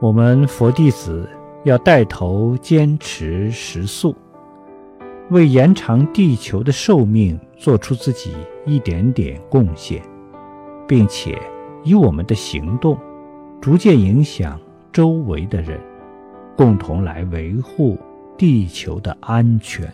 我们佛弟子要带头坚持食素为延长地球的寿命做出自己一点点贡献并且以我们的行动逐渐影响周围的人共同来维护地球的安全。